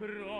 bro.